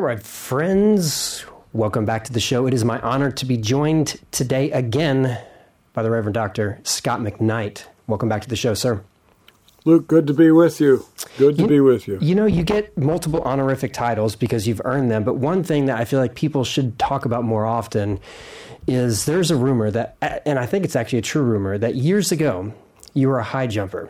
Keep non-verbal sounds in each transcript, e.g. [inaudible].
All right, friends, welcome back to the show. It is my honor to be joined today again by the Reverend Dr. Scot McKnight. Welcome back to the show, sir. Luke, good to be with you. Good to You- be with you. You know, you get multiple honorific titles because you've earned them, but one thing that I feel like people should talk about more often is there's a rumor that, and I think it's actually a true rumor, that years ago you were a high jumper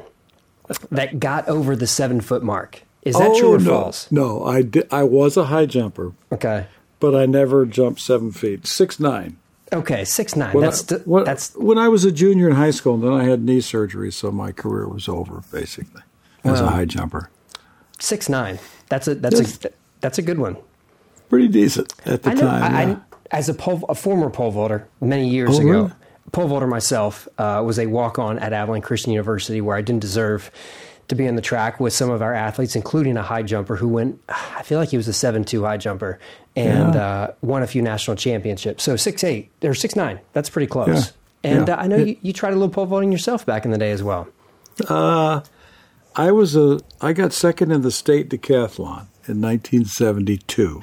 that got over the seven foot mark. Is that true or Oh, no. false? No, I did, I was a high jumper, Okay. but I never jumped seven feet. Six nine. Okay, six nine. When That's I, when, that's when I was a junior in high school, and then I had knee surgery, so my career was over basically as a high jumper. six nine. That's a that's a that's a good one. Pretty decent at the I know. time. I, yeah. I, as a pole, a former pole vaulter many years Oh, ago, really? pole vaulter myself uh, was a walk on at Abilene Christian University where I didn't deserve to be on the track with some of our athletes, including a high jumper who went. I feel like he was a seven two high jumper and Yeah. uh, won a few national championships. So six eight or six nine. That's pretty close. Yeah. And Yeah. Uh, I know It- you, you tried a little pole vaulting yourself back in the day as well. I was a I got second in the state decathlon in 1972.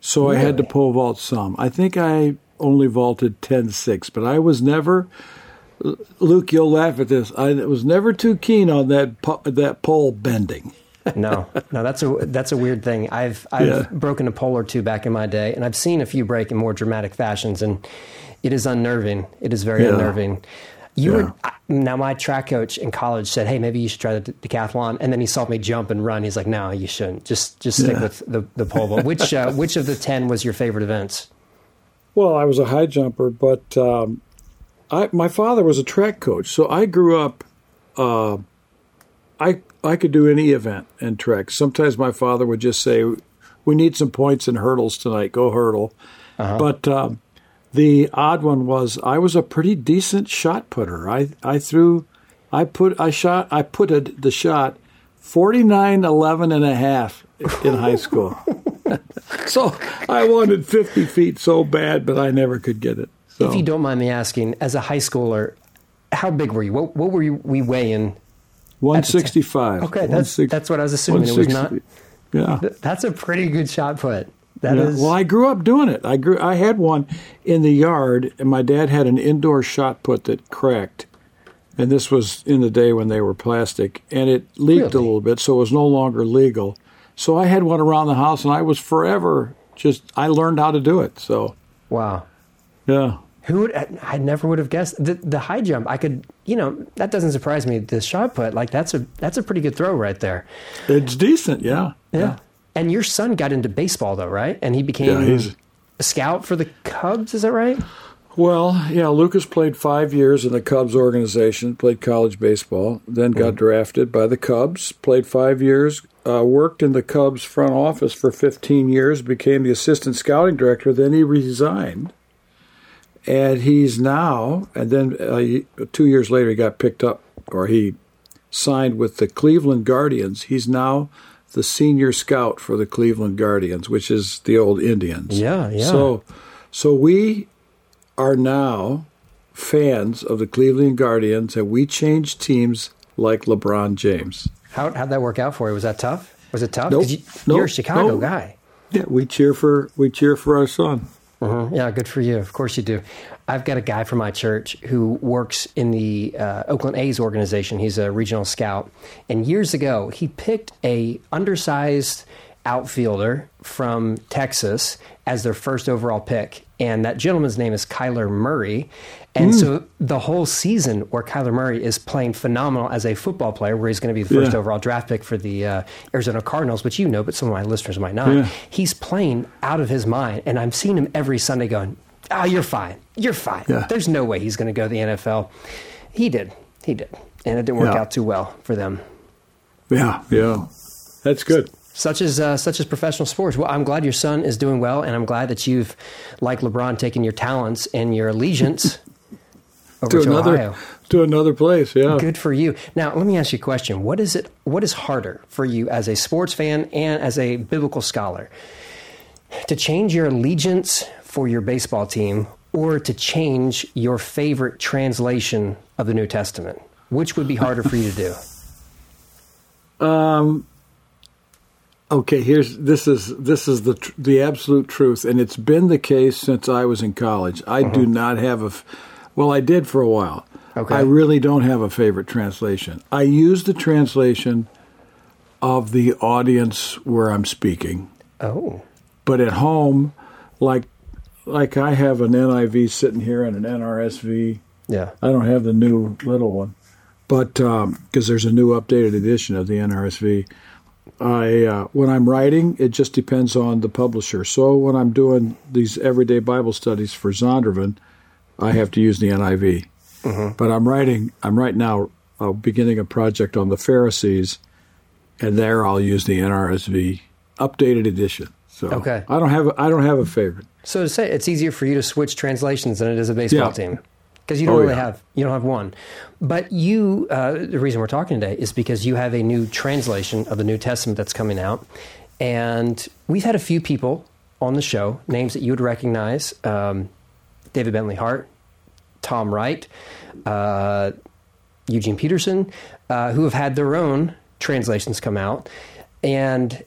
So I had to pole vault some. I think I only vaulted 10-6, but I was never Luke, you'll laugh at this. I was never too keen on that po- that pole bending. [laughs] No, no, that's a that's a weird thing. I've I've Yeah. broken a pole or two back in my day, and I've seen a few break in more dramatic fashions, and it is unnerving. It is very Yeah. unnerving. You Yeah. were now my track coach in college said, "Hey, maybe you should try the decathlon." And then he saw me jump and run. He's like, "No, you shouldn't. Just just stick Yeah. with the the pole vault." Which uh, which of the ten was your favorite events? Well, I was a high jumper, but um, I my father was a track coach, so I grew up. Uh, I I could do any event in track. Sometimes my father would just say, "We need some points in hurdles tonight. Go hurdle." But um, the odd one was I was a pretty decent shot putter. I I threw, I put I shot I putted the shot 49 11 and a half in high school. [laughs] [laughs] so I wanted 50 feet so bad, but I never could get it. So If you don't mind me asking, as a high schooler, how big were you? What what were you, we weighing? 165. Okay, that's that's what I was assuming. It was not. 160. Yeah. That's a pretty good shot put. That Yeah. is. Well, I grew up doing it. I grew. I had one in the yard, and my dad had an indoor shot put that cracked, and this was in the day when they were plastic, and it leaked Really? a little bit, so it was no longer legal. So I had one around the house, and I was forever just. I learned how to do it. So Wow. yeah, Who would? I never would have guessed the the high jump. I could, you know, that doesn't surprise me. The shot put, like that's a that's a pretty good throw right there. it's decent. Yeah, Yeah. And your son got into baseball though, right? And he became Yeah, a scout for the Cubs. Is that right? Well, yeah, Lucas played five years in the Cubs organization, played college baseball, then got drafted by the Cubs, played five years, uh, worked in the Cubs front office for 15 years, became the assistant scouting director, then he resigned. And he's now, and then uh, two years later, he got picked up, or he signed with the Cleveland Guardians. He's now the senior scout for the Cleveland Guardians, which is the old Indians. Yeah, yeah. So, so we are now fans of the Cleveland Guardians, and we change teams like LeBron James. How how'd that work out for you? Was that tough? Was it tough? Nope. You, Nope. You're a Chicago Nope. guy. Yeah, we cheer for we cheer for our son. Mhm. Yeah, good for you. Of course you do. I've got a guy from my church who works in the uh, Oakland A's organization. He's a regional scout, and years ago he picked a undersized outfielder from Texas as their first overall pick, and that gentleman's name is Kyler Murray. And so the whole season where Kyler Murray is playing phenomenal as a football player, where he's going to be the first Yeah. overall draft pick for the uh, Arizona Cardinals, which you know, but some of my listeners might not. Yeah. He's playing out of his mind, and I'm seeing him every Sunday going, "Ah, you're fine, you're fine. Yeah. There's no way he's going to go to the NFL." He did, he did, and it didn't work Yeah. out too well for them. Yeah, yeah, that's good. Such as uh, such as professional sports. Well, I'm glad your son is doing well, and I'm glad that you've, like LeBron, taken your talents and your allegiance [laughs] over To to, another Ohio. to another place. Yeah. Good for you. Now, let me ask you a question. What is it? What is harder for you as a sports fan and as a biblical scholar to change your allegiance for your baseball team, or to change your favorite translation of the New Testament? Which would be harder for you to do? [laughs] Um Okay, here's this is this is the tr- the absolute truth, and it's been the case since I was in college. I do not have a, well, I did for a while. Okay. I really don't have a favorite translation. I use the translation of the audience where I'm speaking, Oh, but at home, like like I have an NIV sitting here and an NRSV. yeah. I don't have the new little one, but because there's a new updated edition of the NRSV. I uh, when I'm writing, it just depends on the publisher. So when I'm doing these everyday Bible studies for Zondervan, I have to use the NIV. But I'm writing. I'm right now uh, beginning a project on the Pharisees, and there I'll use the NRSV updated edition. So Okay. I don't have a, I don't have a favorite. So to say it's easier for you to switch translations than it is a baseball Yeah. team because you don't Oh, really yeah. have you don't have one. But you, uh, the reason we're talking today is because you have a new translation of the New Testament that's coming out, and we've had a few people on the show names that you would recognize: um, David Bentley Hart, Tom Wright, uh, Eugene Peterson, uh, who have had their own translations come out, and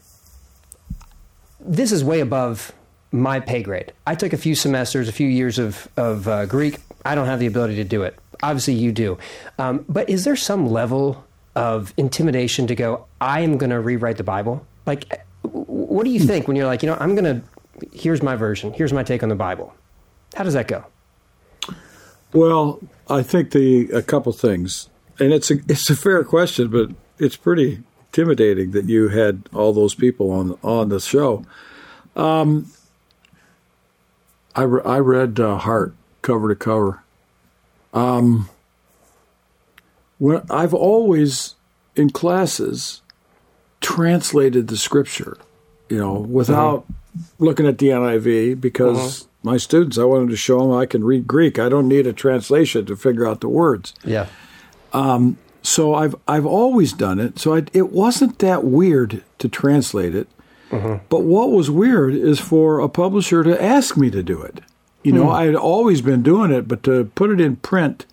this is way above my pay grade. I took a few semesters, a few years of, of uh, Greek. I don't have the ability to do it. Obviously, you do. Um, but is there some level of intimidation to go, I am going to rewrite the Bible? Like, what do you think when you're like, you know, I'm going to, here's my version, here's my take on the Bible? How does that go? Well, I think the a couple things, and it's a it's a fair question, but it's pretty intimidating that you had all those people on on the show. Um, I re- I read uh, Hart cover to cover. Um, when I've always in classes translated the scripture, you know, without looking at the NIV because my students, I wanted to show them I can read Greek. I don't need a translation to figure out the words. Yeah. Um, so I've I've always done it. So I, it wasn't that weird to translate it. Mm-hmm. But what was weird is for a publisher to ask me to do it. You know, hmm. I had always been doing it, but to put it in print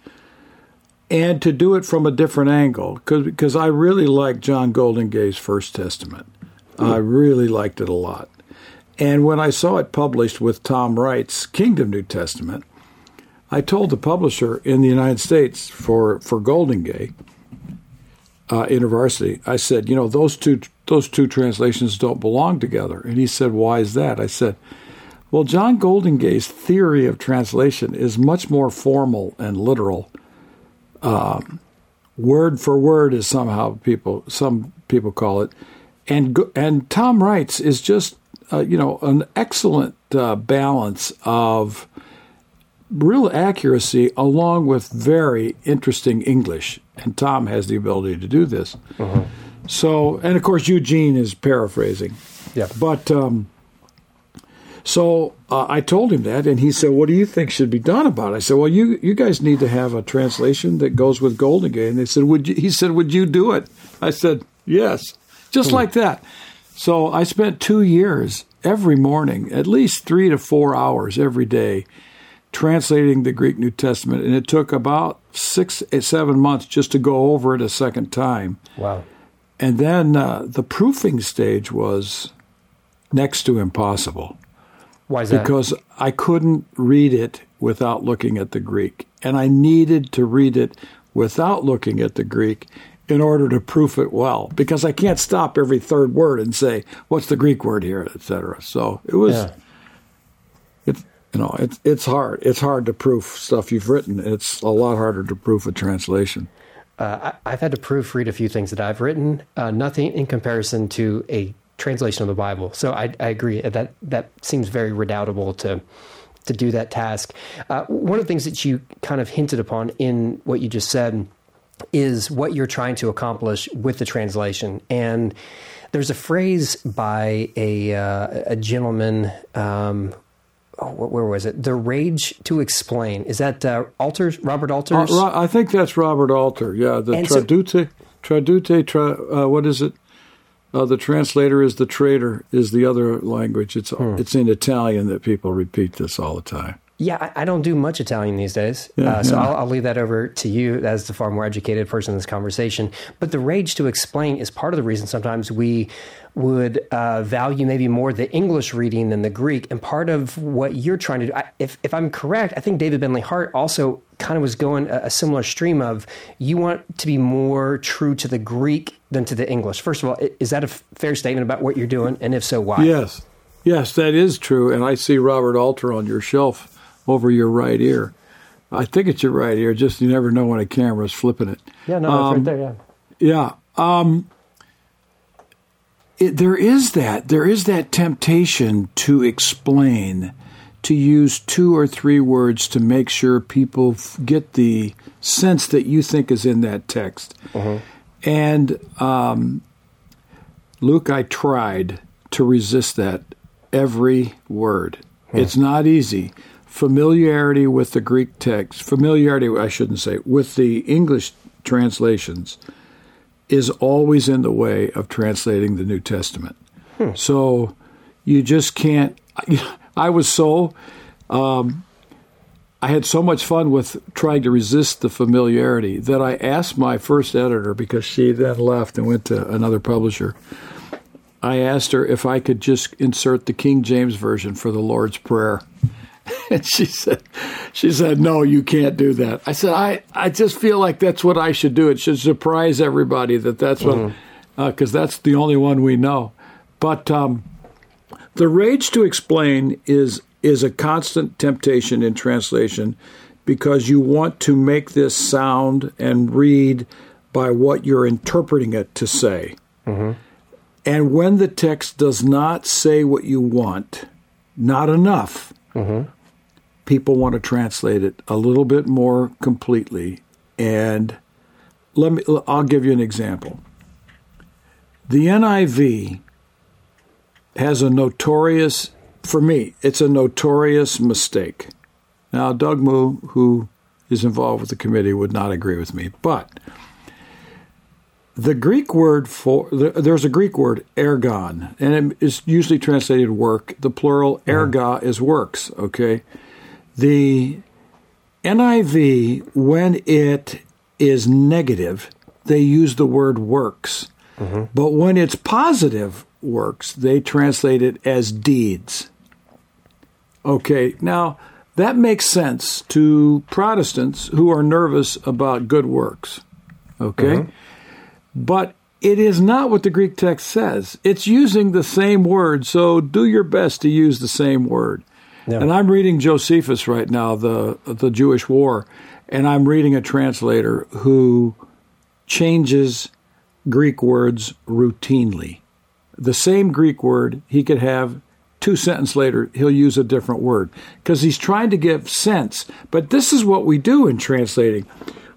and to do it from a different angle, because I really like John Goldingay's First Testament. Hmm. I really liked it a lot. And when I saw it published with Tom Wright's Kingdom New Testament, I told the publisher in the United States for for Goldingay, uh, University, I said, you know, those two those two translations don't belong together. And he said, why is that? I said, well, John Goldingay's theory of translation is much more formal and literal. Um, word for word is somehow people some people call it, and and Tom Wright's is just uh, you know an excellent uh, balance of real accuracy along with very interesting English. And Tom has the ability to do this. So, and of course, Eugene is paraphrasing. Yeah. But um, so uh, I told him that, and he said, "What do you think should be done about it?" I said, "Well, you you guys need to have a translation that goes with Goldingay." And they said, "Would you?" He said, "Would you do it?" I said, "Yes," just like that. So I spent two years every morning, at least three to four hours every day, translating the Greek New Testament, and it took about six, eh, seven months just to go over it a second time. Wow. And then uh, the proofing stage was next to impossible Why is that? because I couldn't read it without looking at the Greek. And I needed to read it without looking at the Greek in order to proof it well because I can't stop every third word and say, what's the Greek word here, etc. So it was, Yeah. it's, you know, it's, it's hard. It's hard to proof stuff you've written. It's a lot harder to proof a translation. Uh, I, I've had to proofread a few things that I've written, uh, nothing in comparison to a translation of the Bible. So I, I agree that that seems very redoubtable to to do that task. Uh, one of the things that you kind of hinted upon in what you just said is what you're trying to accomplish with the translation. And there's a phrase by a uh, a gentleman. Um, oh, where was it? The rage to explain. Is that uh, Alters? Robert Uh, Alters? Ro- I think that's Robert Alter. Yeah, the And so- tradute, tradute. Tra, uh, what is it? Uh, the translator is the traitor. Is the other language? It's Hmm. it's in Italian that people repeat this all the time. Yeah, I, I don't do much Italian these days, Yeah, uh, so yeah. I'll, I'll leave that over to you as the far more educated person in this conversation. But the rage to explain is part of the reason sometimes we would uh, value maybe more the English reading than the Greek. And part of what you're trying to do, I, if if I'm correct, I think David Bentley Hart also kind of was going a, a similar stream of you want to be more true to the Greek than to the English. First of all, is that a f- fair statement about what you're doing? And if so, why? Yes, yes, that is true. And I see Robert Alter on your shelf over your right ear. I think it's your right ear. Just you never know when a camera's flipping it. Yeah, no, Um, it's right there. Yeah. Yeah. Um, it, there is that. There is that temptation to explain, to use two or three words to make sure people f- get the sense that you think is in that text. And um, Luke, I tried to resist that every word. It's not easy. Familiarity with the Greek text, familiarity, I shouldn't say, with the English translations is always in the way of translating the New Testament. So you just can't. [laughs] I was so. Um, I had so much fun with trying to resist the familiarity that I asked my first editor, because she then left and went to another publisher. I asked her if I could just insert the King James version for the Lord's Prayer. [laughs] And she said, she said, no, you can't do that. I said, I, I just feel like that's what I should do. It should surprise everybody that that's what, mm-hmm. uh, because that's the only one we know. But um, the rage to explain is is a constant temptation in translation because you want to make this sound and read by what you're interpreting it to say. Mm-hmm. And when the text does not say what you want, not enough, mm-hmm. People want to translate it a little bit more completely. And let me I'll give you an example. The NIV has a notorious for me, it's a notorious mistake. Now, Doug Moo, who is involved with the committee, would not agree with me, but the Greek word for there's a Greek word ergon, and it is usually translated work. The plural erga is works. Okay, the NIV when it is negative, they use the word works, mm-hmm. but when it's positive works, they translate it as deeds. Okay, now that makes sense to Protestants who are nervous about good works. Okay? Mm-hmm. But it is not what the Greek text says. It's using the same word, so do your best to use the same word. Yeah. And I'm reading Josephus right now, the the Jewish War, and I'm reading a translator who changes Greek words routinely. The same Greek word he could have two sentences later he'll use a different word because he's trying to give sense. But this is what we do in translating.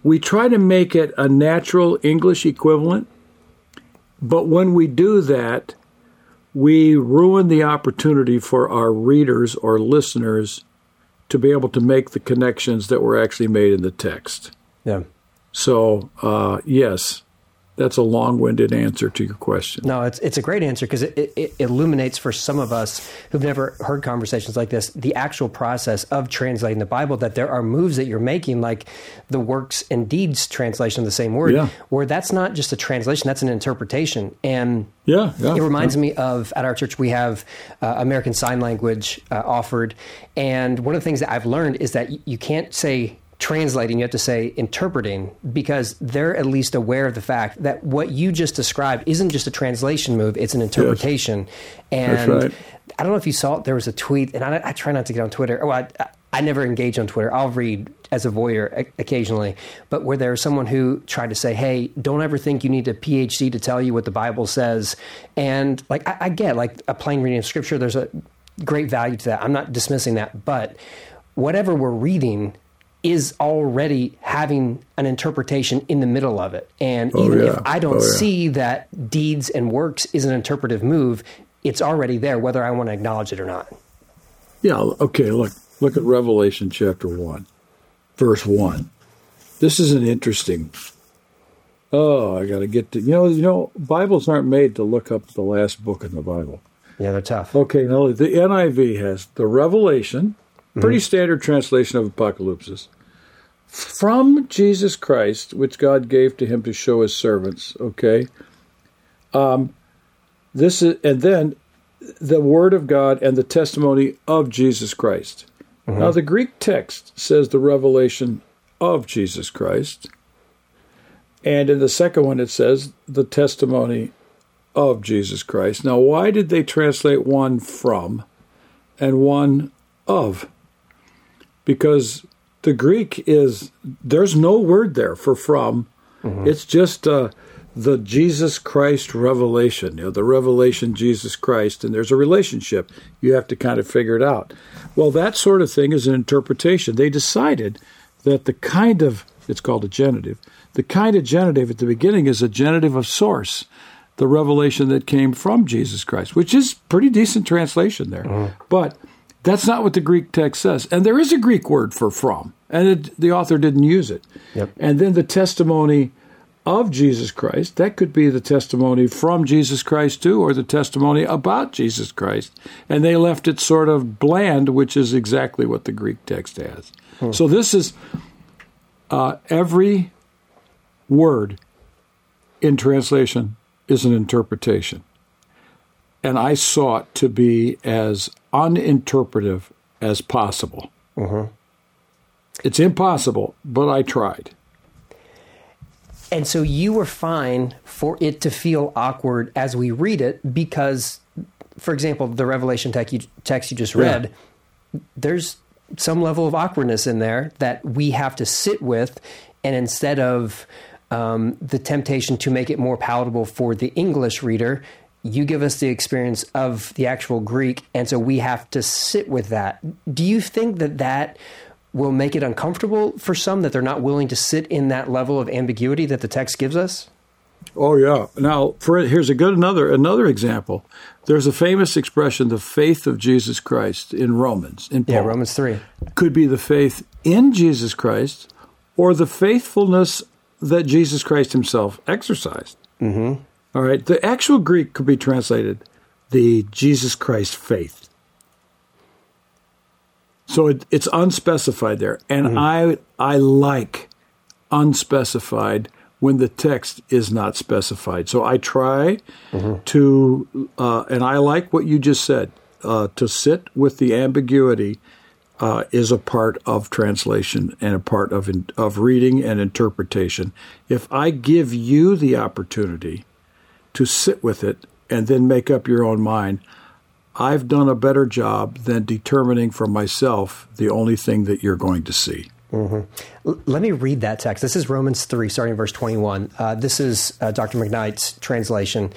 We try to make it a natural English equivalent, but when we do that, we ruin the opportunity for our readers or listeners to be able to make the connections that were actually made in the text. Yeah. So, uh, yes, that's a long-winded answer to your question. No, it's it's a great answer because it, it, it illuminates for some of us who've never heard conversations like this the actual process of translating the Bible. That there are moves that you're making, like the works and deeds translation of the same word, Yeah. where that's not just a translation; that's an interpretation. And Yeah, yeah. it reminds me of at our church we have uh, American Sign Language uh, offered, and one of the things that I've learned is that you can't say translating; you have to say interpreting because they're at least aware of the fact that what you just described isn't just a translation move; it's an interpretation. And right. I don't know if you saw it. There was a tweet, and I, I try not to get on Twitter. Oh, I, I, I never engage on Twitter. I'll read as a voyeur occasionally, but where there was someone who tried to say, "Hey, don't ever think you need a PhD to tell you what the Bible says." And like, I, I get like a plain reading of Scripture. There's a great value to that. I'm not dismissing that, but whatever we're reading is already having an interpretation in the middle of it. And Oh, even yeah. if I don't Oh, yeah. see that deeds and works is an interpretive move, it's already there, whether I want to acknowledge it or not. Yeah, okay, look look at Revelation chapter 1, verse 1. This is an interesting Oh, I got to get to You know, you know Bibles aren't made to look up the last book in the Bible. Yeah, they're tough. Okay, no, the NIV has the Revelation, Pretty standard translation of apocalypse. From Jesus Christ, which God gave to him to show his servants. Okay. Um, this is, and then the word of God and the testimony of Jesus Christ. Now, the Greek text says the revelation of Jesus Christ. And in the second one, it says the testimony of Jesus Christ. Now, why did they translate one from and one of? Because the Greek is, there's no word there for from. It's just uh, the Jesus Christ revelation, you know, the revelation Jesus Christ, and there's a relationship. You have to kind of figure it out. Well, that sort of thing is an interpretation. They decided that the kind of, it's called a genitive, the kind of genitive at the beginning is a genitive of source, the revelation that came from Jesus Christ, which is pretty decent translation there. But that's not what the Greek text says. And there is a Greek word for from, and it, the author didn't use it. Yep. And then the testimony of Jesus Christ, that could be the testimony from Jesus Christ too, or the testimony about Jesus Christ. And they left it sort of bland, which is exactly what the Greek text has. So this is uh, every word in translation is an interpretation. And I sought to be as uninterpretive as possible. It's impossible, but I tried. And so you were fine for it to feel awkward as we read it because, for example, the Revelation text you, text you just read, there's some level of awkwardness in there that we have to sit with. And instead of um, the temptation to make it more palatable for the English reader, you give us the experience of the actual Greek. And so we have to sit with that. Do you think that that will make it uncomfortable for some that they're not willing to sit in that level of ambiguity that the text gives us? Oh yeah. Now, for here's a good another another example. There's a famous expression, the faith of Jesus Christ in Romans. In Paul. Yeah, Romans 3. could be the faith in Jesus Christ or the faithfulness that Jesus Christ himself exercised. Mm-hmm. All right. The actual Greek could be translated the Jesus Christ faith. So it, it's unspecified there. And I, I like unspecified when the text is not specified. So I try to, uh, and I like what you just said, uh, to sit with the ambiguity uh, is a part of translation and a part of in, of reading and interpretation. If I give you the opportunity to sit with it and then make up your own mind, I've done a better job than determining for myself the only thing that you're going to see. L- let me read that text. This is Romans 3, starting in verse 21. Uh, this is uh, Dr. McKnight's translation.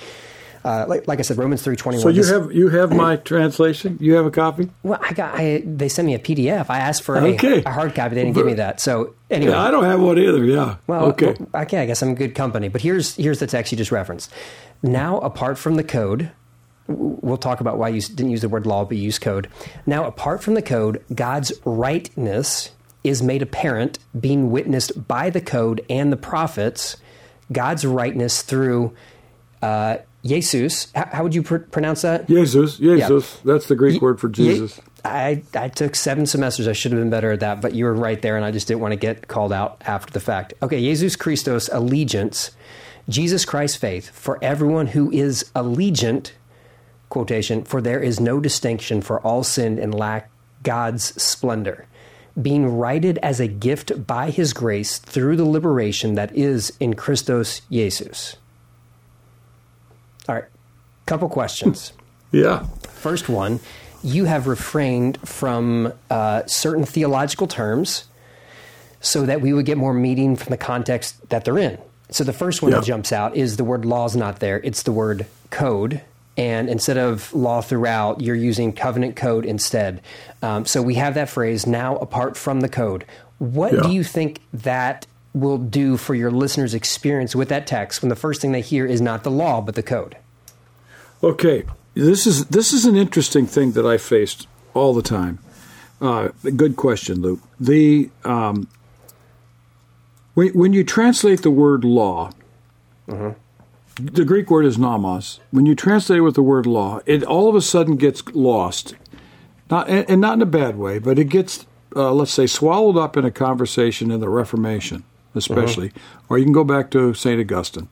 Uh, like, like I said, Romans three twenty one. So you This- have you have my translation. You have a copy. Well, I got. I, they sent me a PDF. I asked for a, Okay. a hard copy. They didn't give me that. So anyway, Yeah, I don't have one either. Yeah. Well, okay. well, okay, I guess I'm good company. But here's here's the text you just referenced. Now, apart from the code, we'll talk about why you didn't use the word law, but you used code. Now, apart from the code, God's rightness is made apparent, being witnessed by the code and the prophets. God's rightness through uh, Jesus. How, how would you pr- pronounce that? Jesus, Jesus. That's the Greek word for Jesus. I, I took seven semesters. I should have been better at that, but you were right there, and I just didn't want to get called out after the fact. Okay, Jesus Christos allegiance, Jesus Christ faith for everyone who is allegiant, quotation, for there is no distinction for all sin and lack God's splendor, being righted as a gift by his grace through the liberation that is in Christos Jesus. All right, couple questions. [laughs] Yeah. First one, you have refrained from uh, certain theological terms so that we would get more meaning from the context that they're in. So the first one Yeah. that jumps out is the word law is not there, it's the word code. And instead of law throughout, you're using covenant code instead. Um, so we have that phrase now apart from the code. What Yeah. do you think that will do for your listeners' experience with that text when the first thing they hear is not the law but the code? Okay, this is this is an interesting thing that I faced all the time. Uh, good question, Luke. The um, when when you translate the word law, the Greek word is nomos. When you translate it with the word law, it all of a sudden gets lost. not and, and not in a bad way, but it gets uh, let's say swallowed up in a conversation in the Reformation, especially, mm-hmm. or you can go back to Saint Augustine.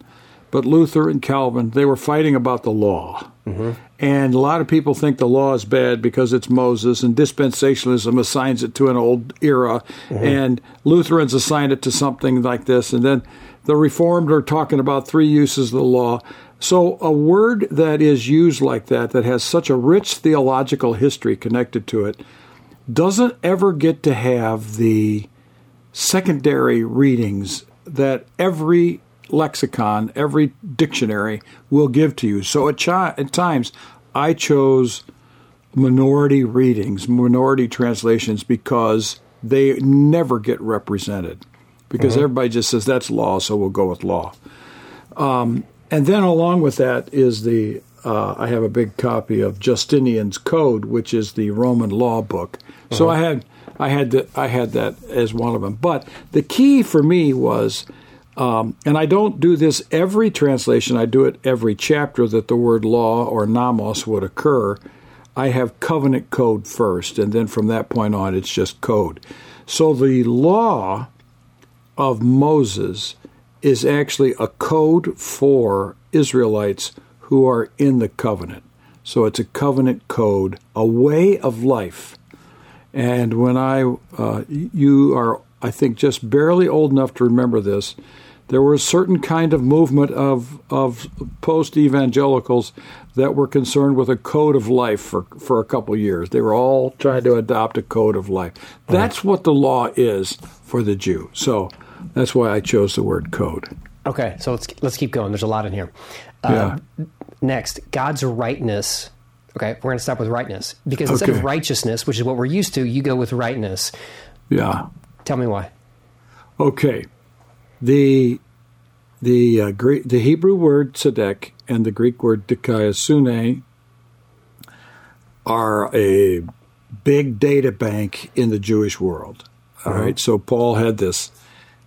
But Luther and Calvin, they were fighting about the law. Mm-hmm. And a lot of people think the law is bad because it's Moses, and dispensationalism assigns it to an old era, mm-hmm. and Lutherans assign it to something like this. And then the Reformed are talking about three uses of the law. So, a word that is used like that, that has such a rich theological history connected to it, doesn't ever get to have the secondary readings that every lexicon, every dictionary will give to you. So, at, ch- at times, I chose minority readings, minority translations, because they never get represented. Because mm-hmm. everybody just says that's law, so we'll go with law. Um, and then along with that is the uh, I have a big copy of Justinian's Code, which is the Roman law book. So I had I had the, I had that as one of them. But the key for me was, um, and I don't do this every translation. I do it every chapter that the word law or nomos would occur. I have covenant code first, and then from that point on, it's just code. So the law of Moses is actually a code for Israelites who are in the covenant. So it's a covenant code, a way of life. And when I, uh, you are, I think, just barely old enough to remember this, there was a certain kind of movement of, of post evangelicals that were concerned with a code of life for, for a couple years. They were all trying to adopt a code of life. That's what the law is for the Jew. So that's why I chose the word code. Okay, so let's let's keep going. There's a lot in here. Uh, yeah. Next, God's rightness. Okay, we're going to stop with rightness because instead okay. of righteousness, which is what we're used to, you go with rightness. Yeah. Tell me why. Okay, the the uh, Greek, the Hebrew word tzedek and the Greek word dikaiosune are a big data bank in the Jewish world. All uh-huh. right, so Paul had this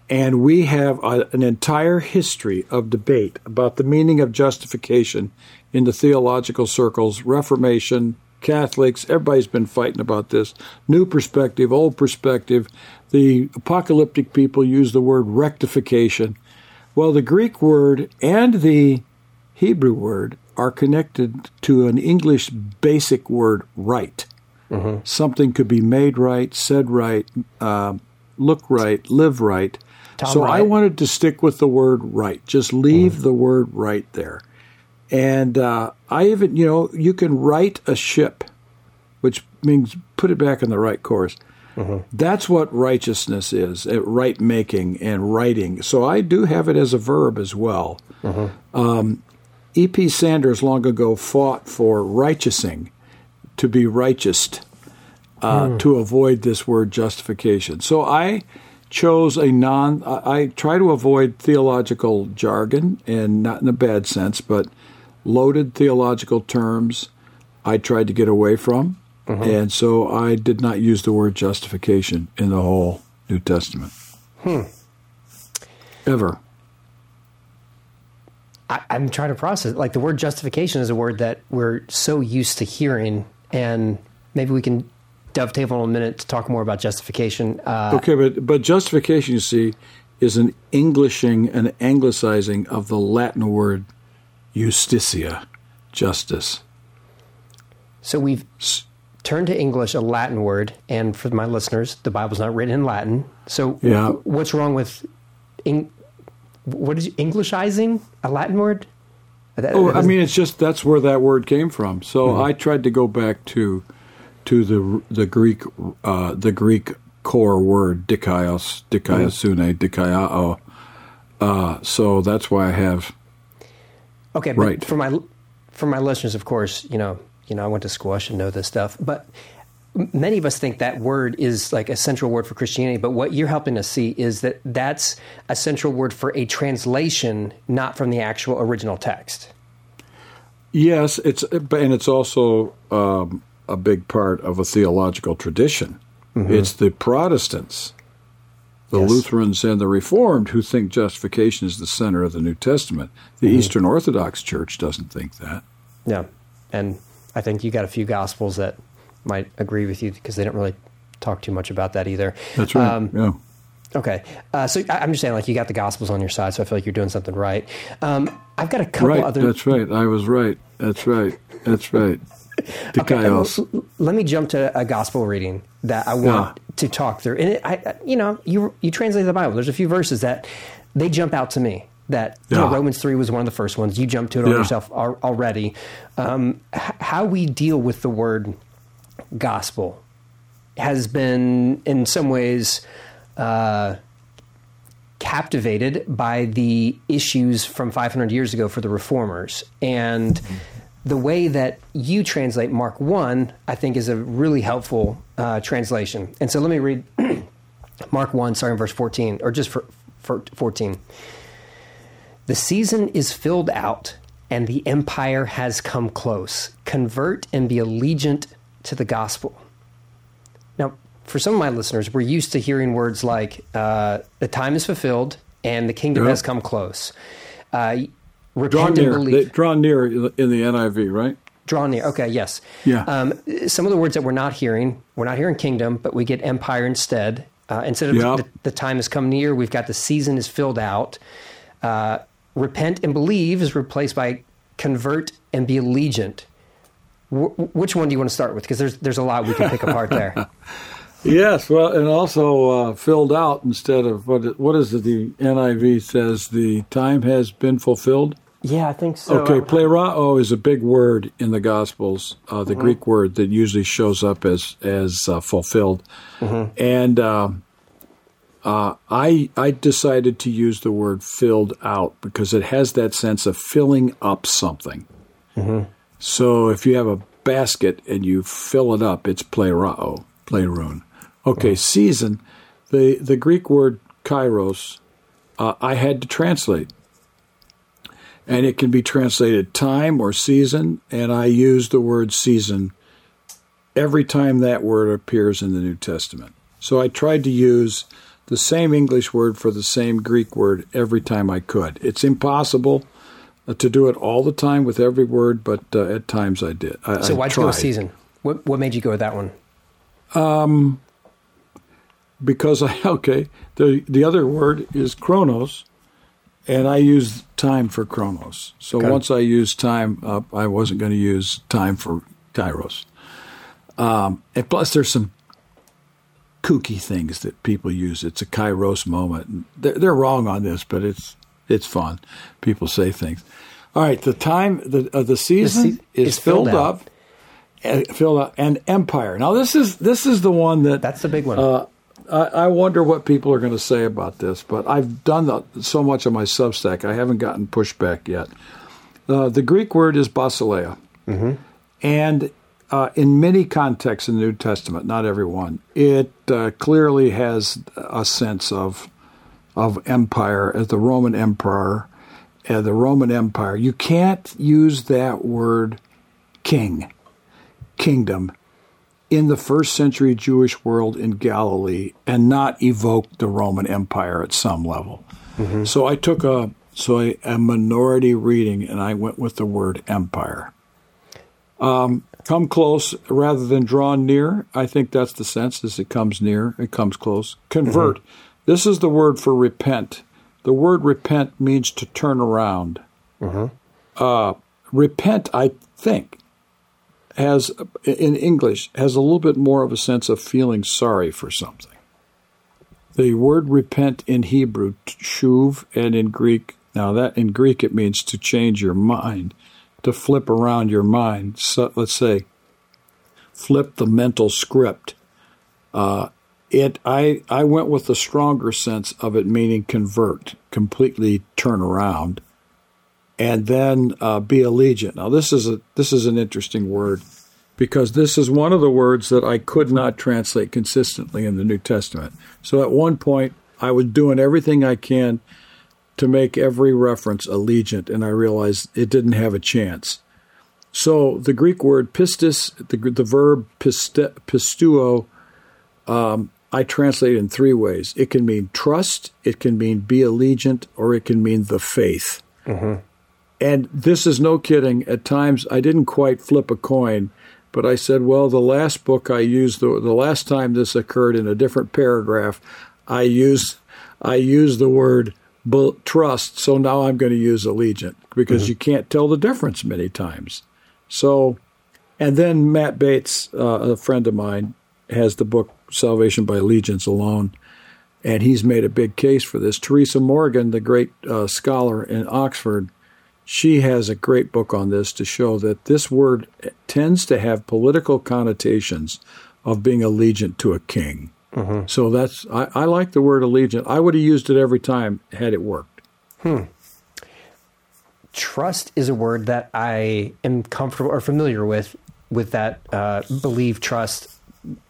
and we have a, an entire history of debate about the meaning of justification in the theological circles, Reformation, Catholics, everybody's been fighting about this. New perspective, old perspective. The apocalyptic people use the word rectification. Well, the Greek word and the Hebrew word are connected to an English basic word, right. Mm-hmm. Something could be made right, said right, uh, look right, live right. Tom so Wright. I wanted to stick with the word right. Just leave mm. the word right there. And uh, I even, you know, you can right a ship, which means put it back on the right course. Mm-hmm. That's what righteousness is, right making and writing. So I do have it as a verb as well. Mm-hmm. Um, E.P. Sanders long ago fought for righteousing, to be righteous, uh, mm. to avoid this word justification. So I chose a non. I try to avoid theological jargon, and not in a bad sense, but loaded theological terms. I tried to get away from, uh-huh. and so I did not use the word justification in the whole New Testament. Hmm. Ever. I, am trying to process. Like the word justification is a word that we're so used to hearing, and maybe we can dovetail in a minute to talk more about justification. Uh, okay, but but justification, you see, is an Englishing, an anglicizing of the Latin word justitia, justice. So we've turned to English, a Latin word, and for my listeners, the Bible's not written in Latin. So yeah. what's wrong with what is Englishizing a Latin word? That, oh, I mean, it's just that's where that word came from. So mm-hmm. I tried to go back to to the the Greek uh, the Greek core word dikaios, dikaiosune, dikaiao. Uh, so that's why I have. Okay, right. for my for my listeners, of course, you know, you know, I went to school, I should know this stuff, but many of us think that word is like a central word for Christianity, but what you're helping us see is that that's a central word for a translation, not from the actual original text. Yes, it's and it's also um, a big part of a theological tradition. Mm-hmm. It's the Protestants, the yes. Lutherans, and the Reformed who think justification is the center of the New Testament. The mm-hmm. Eastern Orthodox Church doesn't think that. Yeah, and I think you got a few Gospels that might agree with you because they don't really talk too much about that either. That's right. Um, yeah. Okay, uh, so I'm just saying, like, you got the Gospels on your side, so I feel like you're doing something right. Um, I've got a couple right, other. That's right. I was right. That's right. That's right. Okay, well, let me jump to a gospel reading that I want yeah. to talk through. And it, I, you know, you you translate the Bible. There's a few verses that they jump out to me. That yeah. know, Romans three was one of the first ones. You jumped to it yeah. on yourself already. Um, how we deal with the word gospel has been, in some ways uh, captivated by the issues from 500 years ago for the reformers. And the way that you translate Mark 1, I think, is a really helpful uh, translation. And so let me read [clears throat] Mark 1, starting verse 14, or just for, for 14. The season is filled out, and the empire has come close. Convert and be allegiant to the gospel Now, for some of my listeners, we're used to hearing words like uh, "the time is fulfilled" and "the kingdom yep. has come close." Uh, draw near, they, draw near in the NIV, right? Draw near. Okay, yes. Yeah. Um, some of the words that we're not hearing, we're not hearing kingdom, but we get empire instead. Uh, instead of yep. the, the, time has come near, we've got the season is filled out. Uh, repent and believe is replaced by convert and be allegiant. W- which one do you want to start with? Because there's there's a lot we can pick apart there. [laughs] Yes, well, and also uh, filled out instead of what? What is it? The NIV says the time has been fulfilled. Yeah, I think so. Okay, plerao is a big word in the Gospels, uh, the mm-hmm. Greek word that usually shows up as as uh, fulfilled, mm-hmm. and uh, uh, I I decided to use the word filled out because it has that sense of filling up something. Mm-hmm. So if you have a basket and you fill it up, it's plerao, plerun. Okay, oh. season. The the Greek word kairos, uh, I had to translate, and it can be translated time or season. And I use the word season every time that word appears in the New Testament. So I tried to use the same English word for the same Greek word every time I could. It's impossible uh, to do it all the time with every word, but uh, at times I did. I, so why'd you go with season? What what made you go with that one? Um, because I [laughs] okay the the other word is chronos, and I use time for chronos. So okay. once I use time up, I wasn't going to use time for kairos. Um, and plus, there's some kooky things that people use. It's a kairos moment. They're, they're wrong on this, but it's it's fun. People say things. All right, the time the uh, the season the se- is filled, filled up. Uh, filled up and empire. Now this is this is the one that that's the big one. Uh, I, I wonder what people are going to say about this, but I've done the, so much of my Substack, I haven't gotten pushback yet. Uh, the Greek word is basileia. Mm-hmm. And uh, in many contexts in the New Testament, not every one, it uh, clearly has a sense of of empire as the Roman Empire, uh, the Roman Empire. You can't use that word king, kingdom, in the first century Jewish world in Galilee and not evoke the Roman Empire at some level. Mm-hmm. So I took a so a, a, minority reading and I went with the word empire. Um, come close rather than draw near. I think that's the sense as it comes near, it comes close. Convert. Mm-hmm. This is the word for repent. The word repent means to turn around. Mm-hmm. Uh, repent, I think, has, in English, has a little bit more of a sense of feeling sorry for something. The word repent in Hebrew, shuv, and in Greek, now that in Greek it means to change your mind, to flip around your mind. So let's say, flip the mental script. Uh, it, I, I went with the stronger sense of it meaning convert, completely turn around and then uh, be allegiant. Now, this is a this is an interesting word because this is one of the words that I could not translate consistently in the New Testament. So at one point, I was doing everything I can to make every reference allegiant, and I realized it didn't have a chance. So the Greek word pistis, the, the verb piste, pisteuo, um, I translate in three ways. It can mean trust, it can mean be allegiant, or it can mean the faith. Mm-hmm. And this is no kidding. At times, I didn't quite flip a coin but I said, well, the last book I used, the, the last time this occurred in a different paragraph, I used I used the word trust, so now I'm going to use allegiant because mm-hmm. you can't tell the difference many times. So, and then Matt Bates, uh, a friend of mine, has the book Salvation by Allegiance Alone, and he's made a big case for this. Teresa Morgan, the great uh, scholar in Oxford, she has a great book on this to show that this word tends to have political connotations of being allegiant to a king. Mm-hmm. So that's I, I, like the word allegiant. I would have used it every time had it worked. Hmm. Trust is a word that I am comfortable or familiar with. With that, uh, believe, trust,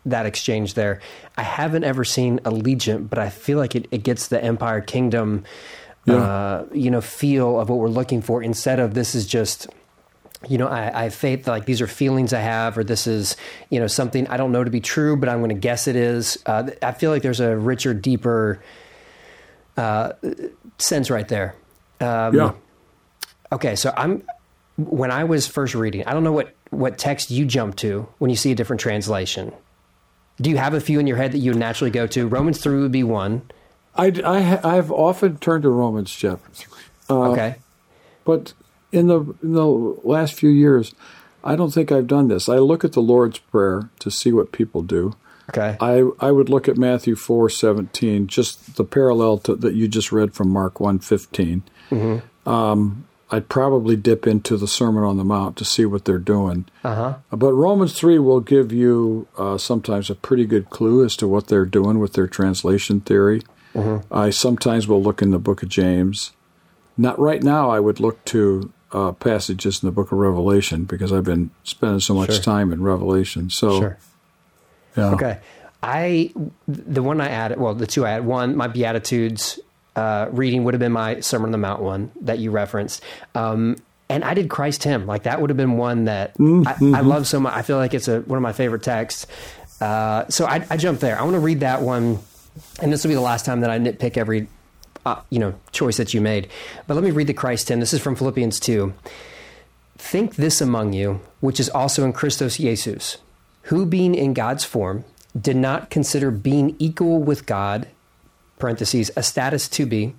that exchange there. I haven't ever seen allegiant, but I feel like it, it gets the Empire Kingdom, yeah. uh, you know, feel of what we're looking for instead of this is just you know, I, I, have faith like these are feelings I have, or this is, you know, something I don't know to be true, but I'm going to guess it is. Uh, I feel like there's a richer, deeper uh, sense right there. Um, yeah. Okay, so I'm when I was first reading, I don't know what what text you jump to when you see a different translation. Do you have a few in your head that you would naturally go to? Romans three would be one. I, I I've often turned to Romans chapter three. Uh, okay. But in the in the last few years, I don't think I've done this. I look at the Lord's Prayer to see what people do. Okay. I I would look at Matthew four seventeen, just the parallel to, that you just read from Mark one fifteen. Mm-hmm. Um, I'd probably dip into the Sermon on the Mount to see what they're doing. Uh-huh. But Romans 3 will give you uh, sometimes a pretty good clue as to what they're doing with their translation theory. Mm-hmm. I sometimes will look in the book of James. Not right now, I would look to uh, passages in the book of Revelation because I've been spending so much sure. time in Revelation. So, sure. yeah. Okay. I, the one I added, well, the two I had, one, my Beatitudes uh, reading would have been my Sermon on the Mount one that you referenced. Um, and I did Christ Hymn. Like that would have been one that mm-hmm. I, I, love so much. I feel like it's a, one of my favorite texts. Uh, so I, I jumped there. I want to read that one. And this will be the last time that I nitpick every uh, you know choice that you made. But let me read the Christ hymn. This is from Philippians two. Think this among you, which is also in Christos Jesus, who being in God's form did not consider being equal with God (parentheses a status to be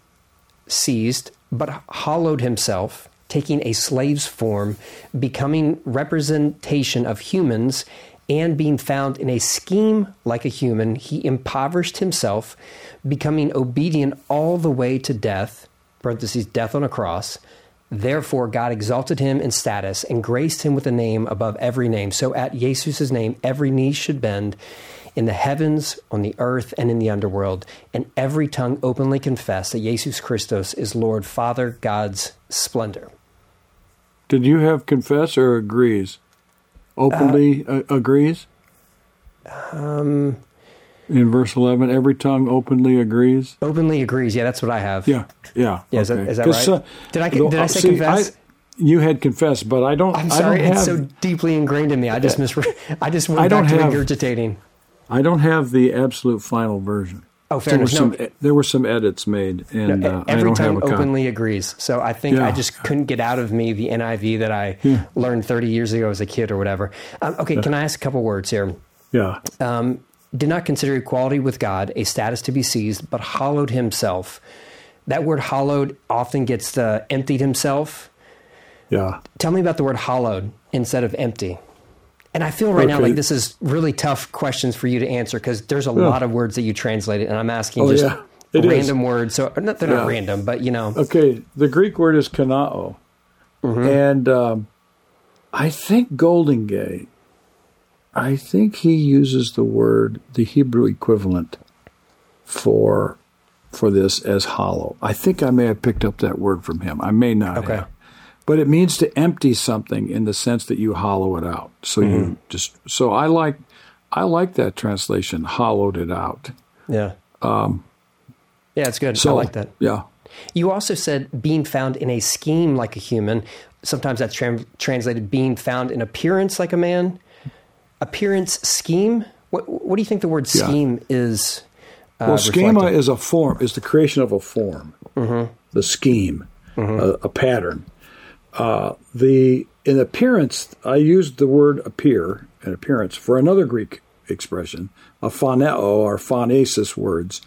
seized), but hollowed himself, taking a slave's form, becoming representation of humans and being found in a scheme like a human, he impoverished himself, becoming obedient all the way to death, parentheses, death on a cross. Therefore, God exalted him in status and graced him with a name above every name. So at Jesus' name, every knee should bend in the heavens, on the earth, and in the underworld, and every tongue openly confess that Jesus Christos is Lord, Father, God's splendor. Did you have confess or agrees? Openly uh, agrees? Um, in verse 11, every tongue openly agrees? Openly agrees. Yeah, that's what I have. Yeah, yeah. yeah is, that, is that right? Uh, did I, did I say see, confess? I, you had confessed, but I don't. I'm sorry, don't it's so deeply ingrained in me. I just misre- [laughs] I just went I back to have, regurgitating. I don't have the absolute final version. Oh, fair enough. There were, no. some, there were some edits made, and no, uh, every time openly agrees. So I think yeah. I just couldn't get out of me the NIV that I yeah. learned 30 years ago as a kid or whatever. Um, okay, yeah. can I ask a couple words here? Yeah. Um, did not consider equality with God a status to be seized, but hollowed himself. That word hollowed often gets the emptied himself. Yeah. Tell me about the word hollowed instead of empty. And I feel right okay. now like this is really tough questions for you to answer because there's a yeah. lot of words that you translated, and I'm asking oh, just yeah. random is. words. So not, they're yeah. not random, but you know. Okay, the Greek word is kanao, mm-hmm. and um, I think Goldingay. I think he uses the word, the Hebrew equivalent for for this as hollow. I think I may have picked up that word from him. I may not okay. have but it means to empty something in the sense that you hollow it out. So mm-hmm. you just so I like I like that translation, hollowed it out. Yeah. Um, yeah, it's good. So, I like that. Yeah. You also said being found in a scheme like a human. Sometimes that's tra- translated being found in appearance like a man. Appearance scheme. What, what do you think the word scheme yeah. is? Uh, well, schema reflecting? is a form. Is the creation of a form. Mm-hmm. The scheme, mm-hmm. a, a pattern. Uh, the in appearance, I used the word appear in appearance for another Greek expression, a phoneo or phonesis words.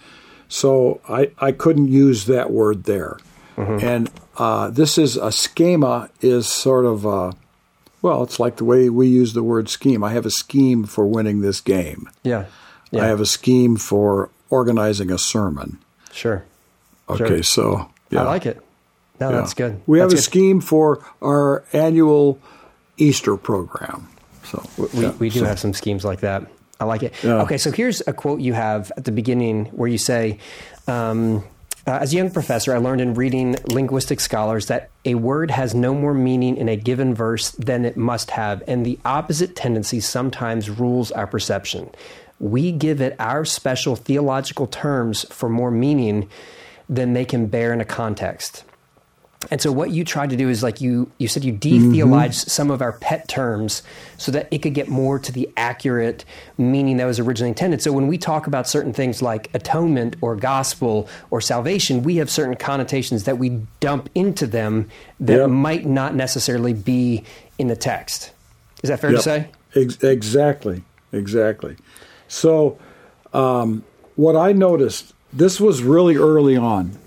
So I, I couldn't use that word there. Mm-hmm. And uh, this is a schema is sort of a, well, it's like the way we use the word scheme. I have a scheme for winning this game. Yeah. yeah. I have a scheme for organizing a sermon. Sure. Okay, sure. so yeah. I like it. No, yeah. that's good. We that's have a scheme for our annual Easter program. So we, yeah, we do so. have some schemes like that. I like it. Yeah. Okay, so here's a quote you have at the beginning where you say, um, uh, as a young professor, I learned in reading linguistic scholars that a word has no more meaning in a given verse than it must have, and the opposite tendency sometimes rules our perception. We give it our special theological terms for more meaning than they can bear in a context. And so what you tried to do is like you you said you de-theologized mm-hmm. some of our pet terms so that it could get more to the accurate meaning that was originally intended. So when we talk about certain things like atonement or gospel or salvation, we have certain connotations that we dump into them that yep. might not necessarily be in the text. Is that fair yep. to say? Ex- exactly. Exactly. So um, what I noticed this was really early on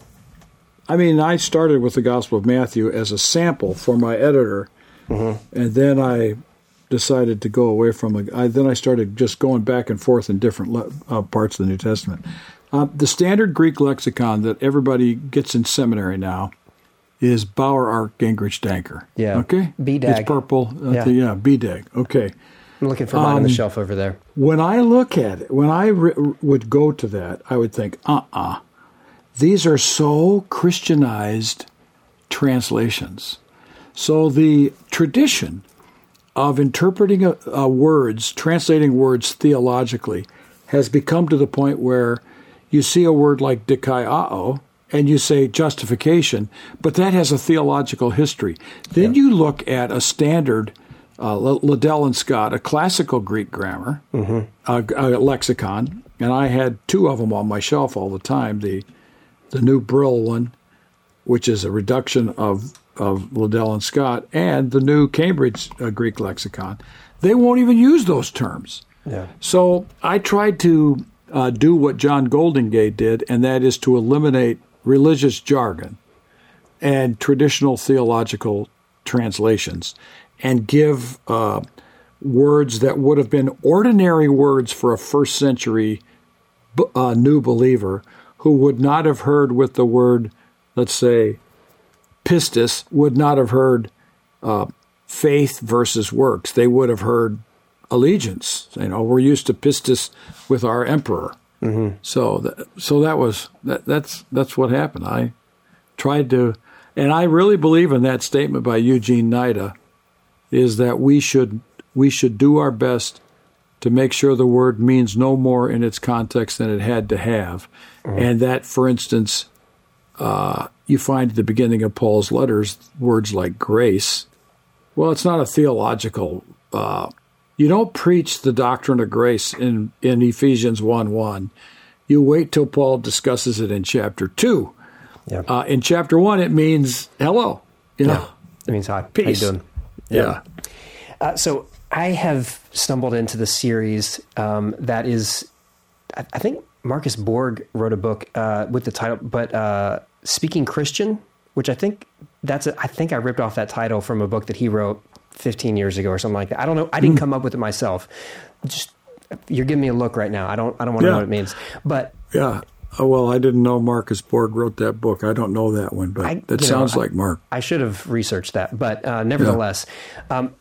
I mean, I started with the Gospel of Matthew as a sample for my editor, mm-hmm. and then I decided to go away from it. I, then I started just going back and forth in different le- uh, parts of the New Testament. Uh, the standard Greek lexicon that everybody gets in seminary now is Bauer Arndt Gingrich Danker. Yeah. Okay. BDAG. It's purple. Uh, yeah. The, yeah. BDAG. Okay. I'm looking for mine um, on the um, shelf over there. When I look at it, when I re- would go to that, I would think, uh uh-uh. uh these are so Christianized translations. So the tradition of interpreting a, a words, translating words theologically, has become to the point where you see a word like dikaiao and you say justification, but that has a theological history. Then yeah. you look at a standard uh, Liddell and Scott, a classical Greek grammar, mm-hmm. a, a lexicon, and I had two of them on my shelf all the time. The the new Brill one, which is a reduction of, of Liddell and Scott, and the new Cambridge uh, Greek lexicon. They won't even use those terms. Yeah. So I tried to uh, do what John Goldingay did, and that is to eliminate religious jargon and traditional theological translations and give uh, words that would have been ordinary words for a first century uh, new believer who would not have heard with the word, let's say, pistis, would not have heard uh, faith versus works. They would have heard allegiance. You know, we're used to pistis with our emperor. Mm-hmm. So, that, so that was that, that's that's what happened. I tried to, and I really believe in that statement by Eugene Nida, is that we should we should do our best to make sure the word means no more in its context than it had to have. Mm-hmm. And that, for instance, uh, you find at the beginning of Paul's letters words like grace. Well, it's not a theological. Uh, you don't preach the doctrine of grace in, in Ephesians 1 1. You wait till Paul discusses it in chapter 2. Yeah. Uh, in chapter 1, it means hello. You know? Yeah. It means hi. Peace. How you doing? Yeah. yeah. Uh, so I have stumbled into the series um, that is, I, I, think Marcus Borg wrote a book uh, with the title, but uh, Speaking Christian, which I think that's a, I think I ripped off that title from a book that he wrote 15 years ago or something like that. I don't know. I didn't mm. come up with it myself. Just you're giving me a look right now. I don't I don't want to yeah. know what it means, but yeah. Oh, well, I didn't know Marcus Borg wrote that book. I don't know that one, but I, that sounds know, like Mark. I, I, should have researched that, but uh, nevertheless, yeah. um,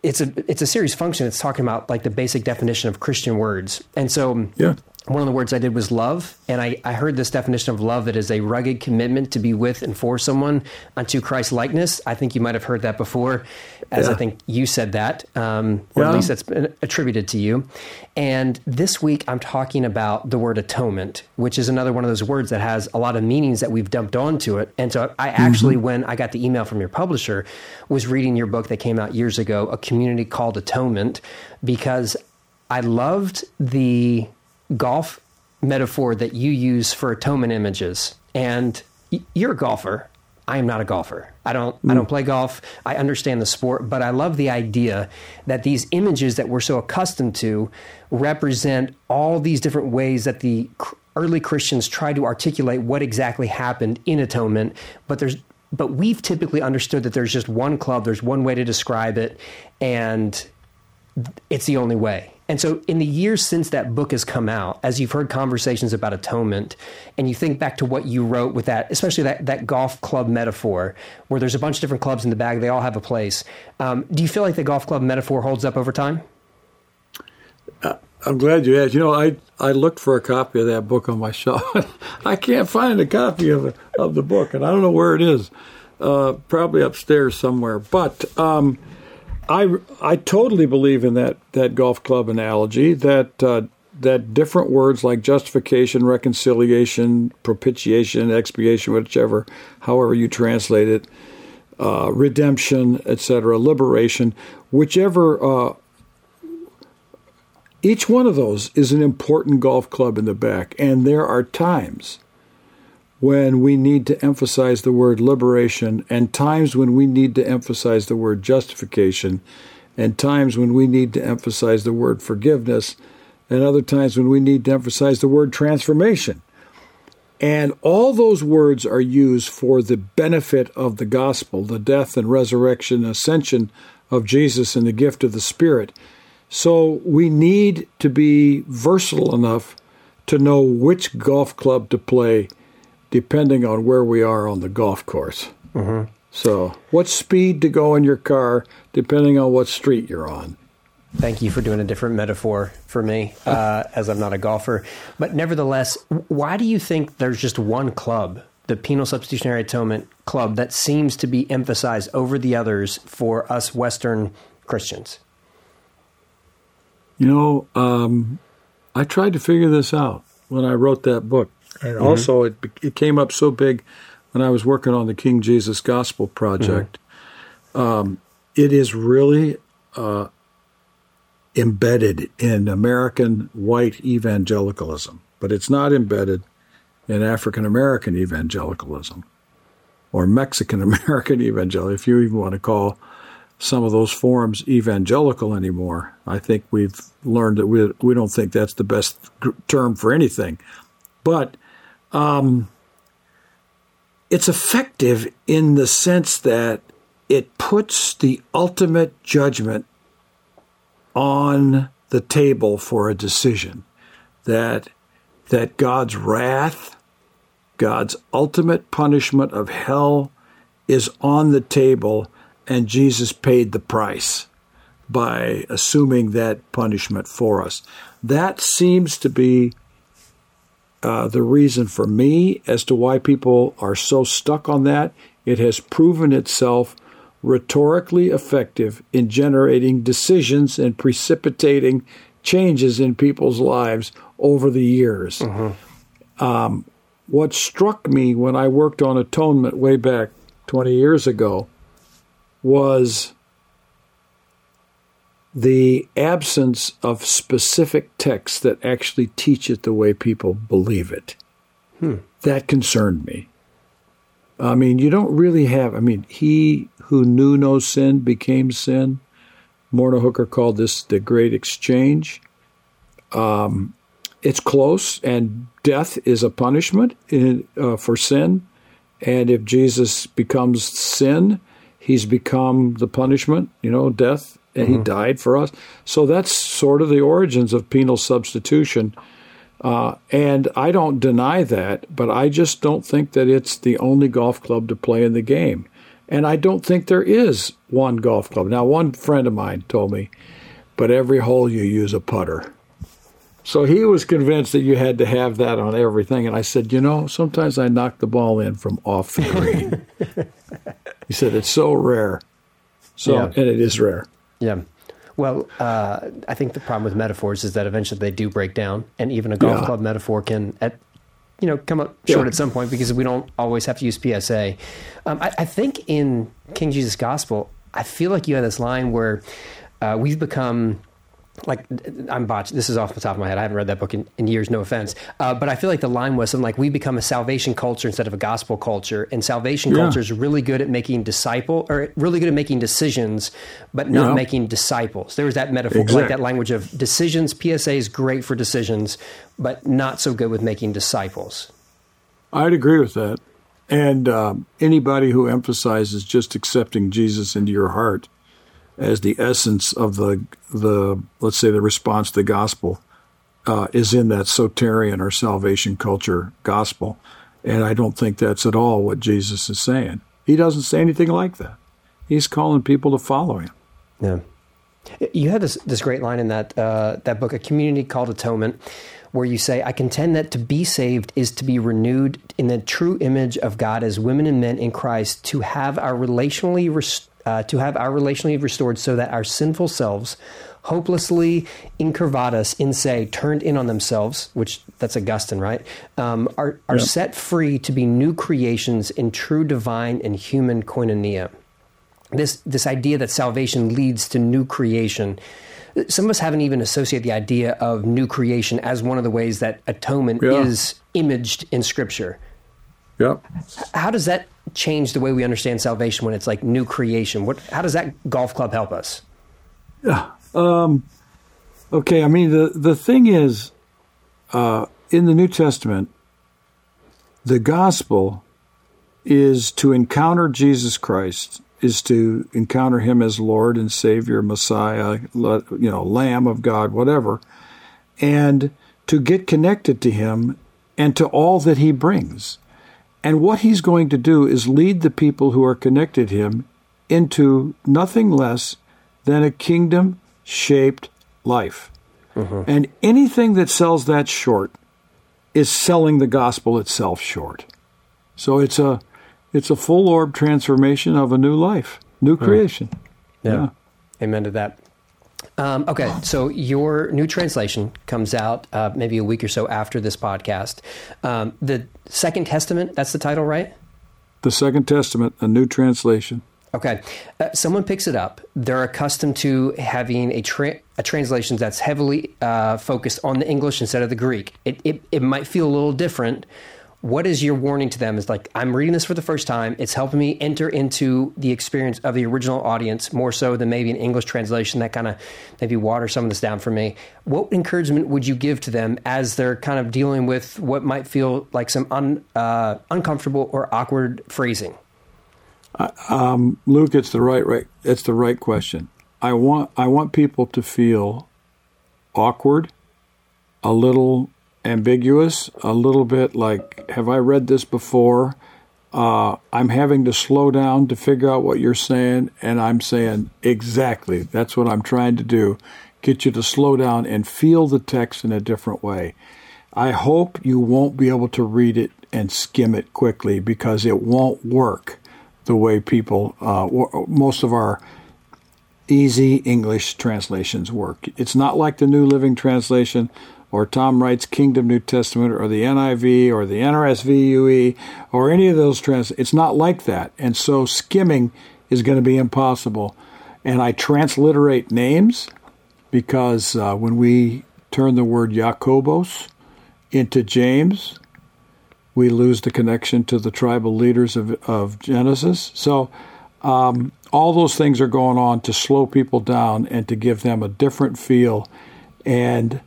it's a it's a series function. It's talking about like the basic definition of Christian words, and so yeah one of the words I did was love. And I, I heard this definition of love that is a rugged commitment to be with and for someone unto Christ likeness. I think you might have heard that before, as yeah. I think you said that, um, or yeah. at least that's been attributed to you. And this week I'm talking about the word atonement, which is another one of those words that has a lot of meanings that we've dumped onto it. And so I actually, mm-hmm. when I got the email from your publisher, was reading your book that came out years ago, A Community Called Atonement, because I loved the golf metaphor that you use for atonement images. And you're a golfer. I am not a golfer. I don't mm. I don't play golf. I understand the sport, but I love the idea that these images that we're so accustomed to represent all these different ways that the early Christians tried to articulate what exactly happened in atonement, but there's but we've typically understood that there's just one club, there's one way to describe it, and it's the only way. And so, in the years since that book has come out, as you've heard conversations about atonement, and you think back to what you wrote with that, especially that, that golf club metaphor, where there's a bunch of different clubs in the bag, they all have a place. Um, do you feel like the golf club metaphor holds up over time? Uh, I'm glad you asked. You know, I, I looked for a copy of that book on my [laughs] shelf. I can't find a copy of of the book, and I don't know where it is. Uh, probably upstairs somewhere. But um, I, I totally believe in that, that golf club analogy that uh, that different words like justification, reconciliation, propitiation, expiation, whichever, however you translate it, uh, redemption, etc., liberation, whichever. Uh, each one of those is an important golf club in the back, and there are times when we need to emphasize the word liberation, and times when we need to emphasize the word justification, and times when we need to emphasize the word forgiveness, and other times when we need to emphasize the word transformation. And all those words are used for the benefit of the gospel, the death and resurrection, ascension of Jesus, and the gift of the Spirit. So we need to be versatile enough to know which golf club to play depending on where we are on the golf course. Mm-hmm. So, what speed to go in your car, depending on what street you're on. Thank you for doing a different metaphor for me, [laughs] uh, as I'm not a golfer. But nevertheless, why do you think there's just one club, the Penal Substitutionary Atonement Club, that seems to be emphasized over the others for us Western Christians? You know, um, I tried to figure this out when I wrote that book. And mm-hmm. also, it, it came up so big when I was working on the King Jesus Gospel Project. Mm-hmm. Um, it is really uh, embedded in American white evangelicalism, but it's not embedded in African American evangelicalism or Mexican American [laughs] evangelical, if you even want to call some of those forms evangelical anymore. I think we've learned that we, we don't think that's the best term for anything. But um, it's effective in the sense that it puts the ultimate judgment on the table for a decision that that God's wrath, God's ultimate punishment of hell is on the table and Jesus paid the price by assuming that punishment for us. That seems to be uh, the reason for me as to why people are so stuck on that. It has proven itself rhetorically effective in generating decisions and precipitating changes in people's lives over the years. Mm-hmm. Um, what struck me when I worked on atonement way back 20 years ago was the absence of specific texts that actually teach it the way people believe it. Hmm. That concerned me. I mean, you don't really have, I mean, he who knew no sin became sin. Morna Hooker called this the great exchange. Um, it's close, and death is a punishment in, uh, for sin. And if Jesus becomes sin, he's become the punishment, you know, death and mm-hmm. he died for us. So that's sort of the origins of penal substitution. Uh, and I don't deny that, but I just don't think that it's the only golf club to play in the game. And I don't think there is one golf club. Now, one friend of mine told me, but every hole you use a putter. So he was convinced that you had to have that on everything. And I said, you know, sometimes I knock the ball in from off the green. [laughs] he said, it's so rare. So, yeah. and it is rare. Yeah. Well, uh, I think the problem with metaphors is that eventually they do break down, and even a golf yeah. club metaphor can, at you know, come up short yeah. at some point because we don't always have to use PSA. Um, I, I, think in King Jesus Gospel, I feel like you had this line where uh, we've become like I'm botched. This is off the top of my head. I haven't read that book in, in years. No offense, uh, but I feel like the line was something like we become a salvation culture instead of a gospel culture, and salvation Yeah. culture is really good at making disciple or really good at making decisions, but not Yeah. making disciples. There was that metaphor, like that language of decisions. PSA is great for decisions, but not so good with making disciples. I'd agree with that. And um, anybody who emphasizes just accepting Jesus into your heart as the essence of the the let's say the response to the gospel uh, is in that soterian or salvation culture gospel, and I don't think that's at all what Jesus is saying. He doesn't say anything like that. He's calling people to follow him. Yeah. You had this this great line in that uh, that book, A Community Called Atonement, where you say, "I contend that to be saved is to be renewed in the true image of God as women and men in Christ, to have our relationally res- uh, to have our relationally restored, so that our sinful selves." Hopelessly incurvatus in se, turned in on themselves, which that's Augustine, right? Um, are are Yeah. set free to be new creations in true divine and human koinonia this this idea that salvation leads to new creation. Some of us haven't even associated the idea of new creation as one of the ways that atonement Yeah. is imaged in Scripture. Yep. How does that change the way we understand salvation when it's like new creation? What how does that golf club help us? Yeah. Okay, I mean the the thing is, uh, in the New Testament, the gospel is to encounter Jesus Christ, is to encounter Him as Lord and Savior, Messiah, you know, Lamb of God, whatever, and to get connected to Him and to all that He brings. And what He's going to do is lead the people who are connected to Him into nothing less than a kingdom shaped life. Mm-hmm. And anything that sells that short is selling the gospel itself short. So it's a it's a full orb transformation of a new life, new hmm. creation. Yeah. Amen to that. Um, okay, so your new translation comes out uh, maybe a week or so after this podcast. Um, the Second Testament, that's the title, right? The Second Testament, a new translation. Okay. Uh, someone picks it up. They're accustomed to having a, tra- a translation that's heavily uh, focused on the English instead of the Greek. It, it, it might feel a little different. What is your warning to them? Is like, I'm reading this for the first time. It's helping me enter into the experience of the original audience more so than maybe an English translation that kind of maybe waters some of this down for me. What encouragement would you give to them as they're kind of dealing with what might feel like some un, uh, uncomfortable or awkward phrasing? Luke, it's the right right it's the right question. I want I want people to feel awkward, a little ambiguous, a little bit like, have I read this before? Uh, I'm having to slow down to figure out what you're saying, and I'm saying exactly. That's what I'm trying to do. Get you to slow down and feel the text in a different way. I hope you won't be able to read it and skim it quickly because it won't work the way people, uh, most of our easy English translations work. It's not like the New Living Translation or Tom Wright's Kingdom New Testament or the NIV or the NRSV UE or any of those trans. It's not like that. And so skimming is going to be impossible. And I transliterate names because uh, when we turn the word Jacobos into James, we lose the connection to the tribal leaders of, of Genesis. So um, all those things are going on to slow people down and to give them a different feel. And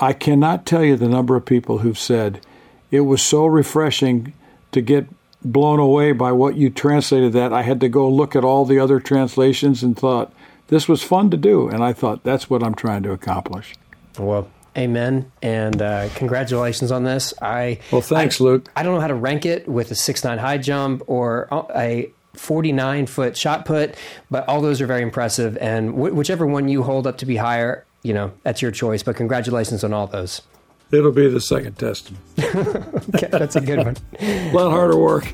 I cannot tell you the number of people who've said it was so refreshing to get blown away by what you translated that. I had to go look at all the other translations and thought this was fun to do. And I thought that's what I'm trying to accomplish. Well, amen, and uh, congratulations on this. I Well, thanks, I- Luke. I don't know how to rank it with a six nine high jump or a forty nine foot shot put, but all those are very impressive. And wh- whichever one you hold up to be higher, you know that's your choice. But congratulations on all those. It'll be the second testament. [laughs] Okay, that's a good one. [laughs] A lot harder work.